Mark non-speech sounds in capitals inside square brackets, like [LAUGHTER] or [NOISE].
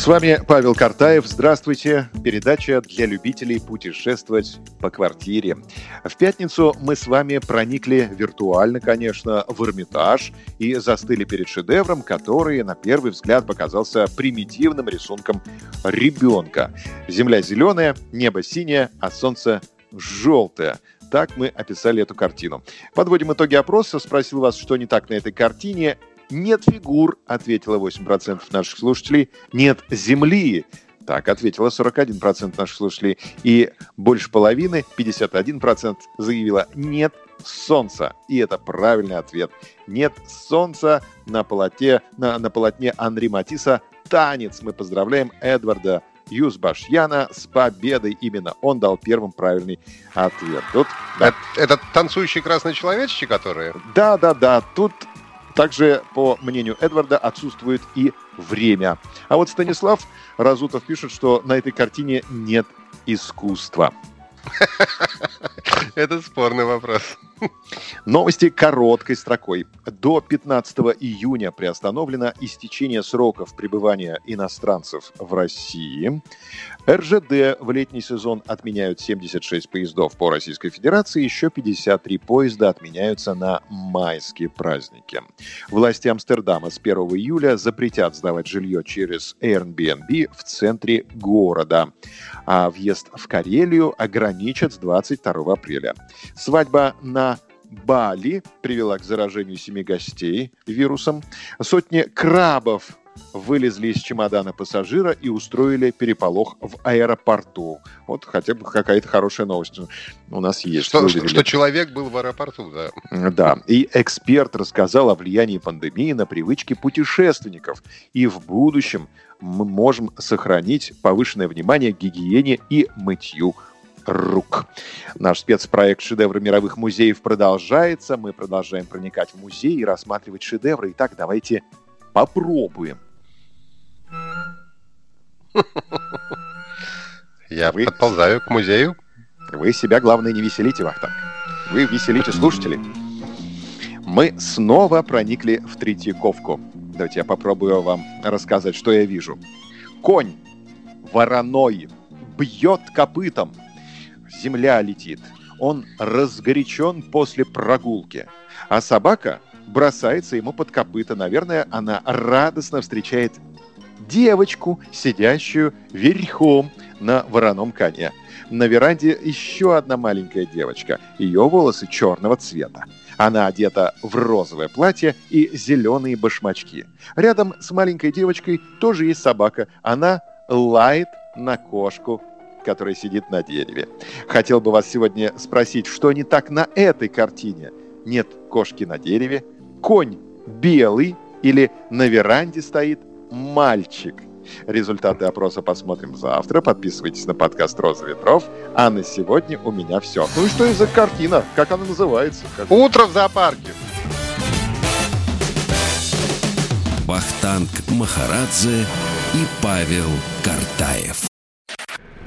С вами Павел Картаев. Здравствуйте. Передача для любителей путешествовать по квартире. В пятницу мы с вами проникли виртуально, конечно, в Эрмитаж и застыли перед шедевром, который, на первый взгляд, показался примитивным рисунком ребенка. Земля зеленая, небо синее, а солнце желтое. Так мы описали эту картину. Подводим итоги опроса. Спросил вас, что не так на этой картине. Нет фигур, ответило 8% наших слушателей. Нет земли, так ответило 41% наших слушателей. И больше половины, 51% заявило нет солнца. И это правильный ответ. Нет солнца на, полоте, на, на полотне Анри Матисса «Танец». Мы поздравляем Эдварда Юзбашьяна с победой. Именно он дал первым правильный ответ. Тут, да. это, это танцующие красные человечки, которые? Да, да, да. Тут также, по мнению Эдварда, отсутствует и время. А вот Станислав Разутов пишет, что на этой картине нет искусства. [LAUGHS] Это спорный вопрос. Новости короткой строкой. До 15 июня приостановлено истечение сроков пребывания иностранцев в России. РЖД в летний сезон отменяют 76 поездов по Российской Федерации, еще 53 поезда отменяются на майские праздники. Власти Амстердама с 1 июля запретят сдавать жилье через Airbnb в центре города, а въезд в Карелию ограничат с 22 апреля. Свадьба на Бали привела к заражению семи гостей вирусом. Сотни крабов вылезли из чемодана пассажира и устроили переполох в аэропорту. Вот хотя бы какая-то хорошая новость у нас есть. Что, что, что человек был в аэропорту, да. Да. И эксперт рассказал о влиянии пандемии на привычки путешественников. И в будущем мы можем сохранить повышенное внимание к гигиене и мытью рук. Наш спецпроект «Шедевры мировых музеев» продолжается. Мы продолжаем проникать в музей и рассматривать шедевры. Итак, давайте попробуем. Я вы... подползаю к музею. Вы себя, главное, не веселите, Вахтанг. Вы веселите слушателей. Мы снова проникли в Третьяковку. Давайте я попробую вам рассказать, что я вижу. Конь вороной бьет копытом земля летит. Он разгорячен после прогулки. А собака бросается ему под копыта. Наверное, она радостно встречает девочку, сидящую верхом на вороном коне. На веранде еще одна маленькая девочка. Ее волосы черного цвета. Она одета в розовое платье и зеленые башмачки. Рядом с маленькой девочкой тоже есть собака. Она лает на кошку который сидит на дереве. Хотел бы вас сегодня спросить, что не так на этой картине? Нет кошки на дереве, конь белый или на веранде стоит мальчик. Результаты опроса посмотрим завтра. Подписывайтесь на подкаст «Роза ветров». А на сегодня у меня все. Ну и что это за картина? Как она называется? Как... Утро в зоопарке. Вахтанг Махарадзе и Павел Картаев.